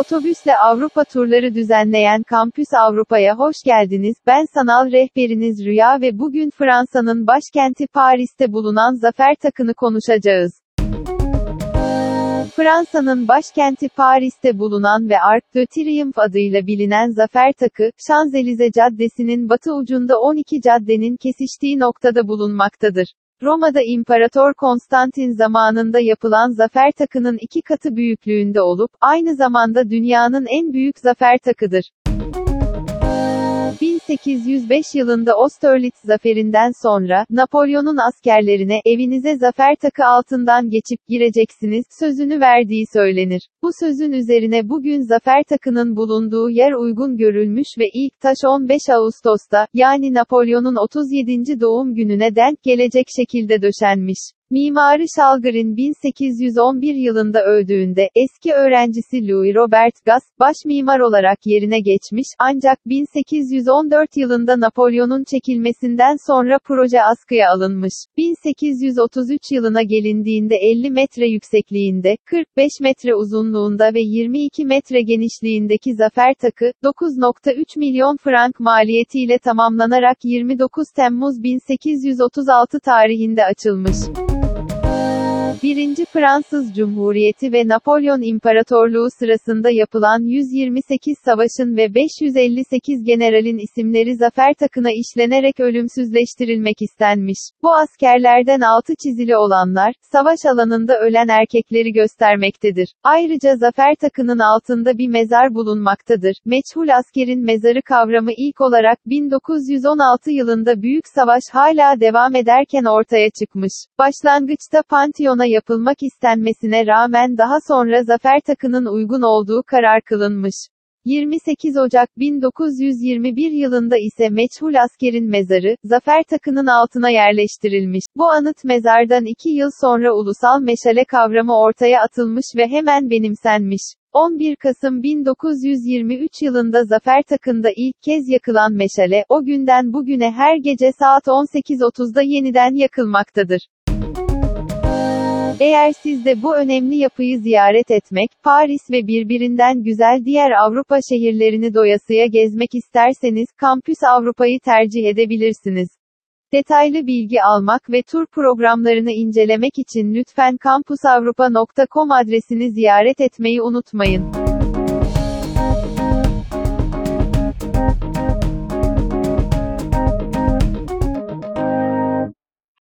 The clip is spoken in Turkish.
Otobüsle Avrupa turları düzenleyen Kampüs Avrupa'ya hoş geldiniz. Ben sanal rehberiniz Rüya ve bugün Fransa'nın başkenti Paris'te bulunan Zafer Takı'nı konuşacağız. Fransa'nın başkenti Paris'te bulunan ve Arc de Triomphe adıyla bilinen Zafer Takı, Şanzelize Caddesi'nin batı ucunda 12 caddenin kesiştiği noktada bulunmaktadır. Roma'da İmparator Konstantin zamanında yapılan zafer takının iki katı büyüklüğünde olup, aynı zamanda dünyanın en büyük zafer takıdır. 1805 yılında Austerlitz zaferinden sonra, Napolyon'un askerlerine, evinize zafer takı altından geçip gireceksiniz, sözünü verdiği söylenir. Bu sözün üzerine bugün zafer takının bulunduğu yer uygun görülmüş ve ilk taş 15 Ağustos'ta, yani Napolyon'un 37. doğum gününe denk gelecek şekilde döşenmiş. Mimarı Şalgar'ın 1811 yılında öldüğünde, eski öğrencisi Louis Robert Gas, baş mimar olarak yerine geçmiş, ancak 1814 yılında Napolyon'un çekilmesinden sonra proje askıya alınmış. 1833 yılına gelindiğinde 50 metre yüksekliğinde, 45 metre uzunluğunda ve 22 metre genişliğindeki zafer takı, 9.3 milyon frank maliyetiyle tamamlanarak 29 Temmuz 1836 tarihinde açılmış. 1. Fransız Cumhuriyeti ve Napolyon İmparatorluğu sırasında yapılan 128 savaşın ve 558 generalin isimleri zafer takına işlenerek ölümsüzleştirilmek istenmiş. Bu askerlerden altı çizili olanlar, savaş alanında ölen erkekleri göstermektedir. Ayrıca zafer takının altında bir mezar bulunmaktadır. Meçhul askerin mezarı kavramı ilk olarak 1916 yılında Büyük Savaş hala devam ederken ortaya çıkmış. Başlangıçta Pantheon'a yapılmak istenmesine rağmen daha sonra Zafer Takı'nın uygun olduğu karar kılınmış. 28 Ocak 1921 yılında ise meçhul askerin mezarı, Zafer Takı'nın altına yerleştirilmiş. Bu anıt mezardan iki yıl sonra ulusal meşale kavramı ortaya atılmış ve hemen benimsenmiş. 11 Kasım 1923 yılında Zafer Takı'nda ilk kez yakılan meşale, o günden bugüne her gece saat 18.30'da yeniden yakılmaktadır. Eğer siz de bu önemli yapıyı ziyaret etmek, Paris ve birbirinden güzel diğer Avrupa şehirlerini doyasıya gezmek isterseniz, Kampüs Avrupa'yı tercih edebilirsiniz. Detaylı bilgi almak ve tur programlarını incelemek için lütfen kampusavrupa.com adresini ziyaret etmeyi unutmayın.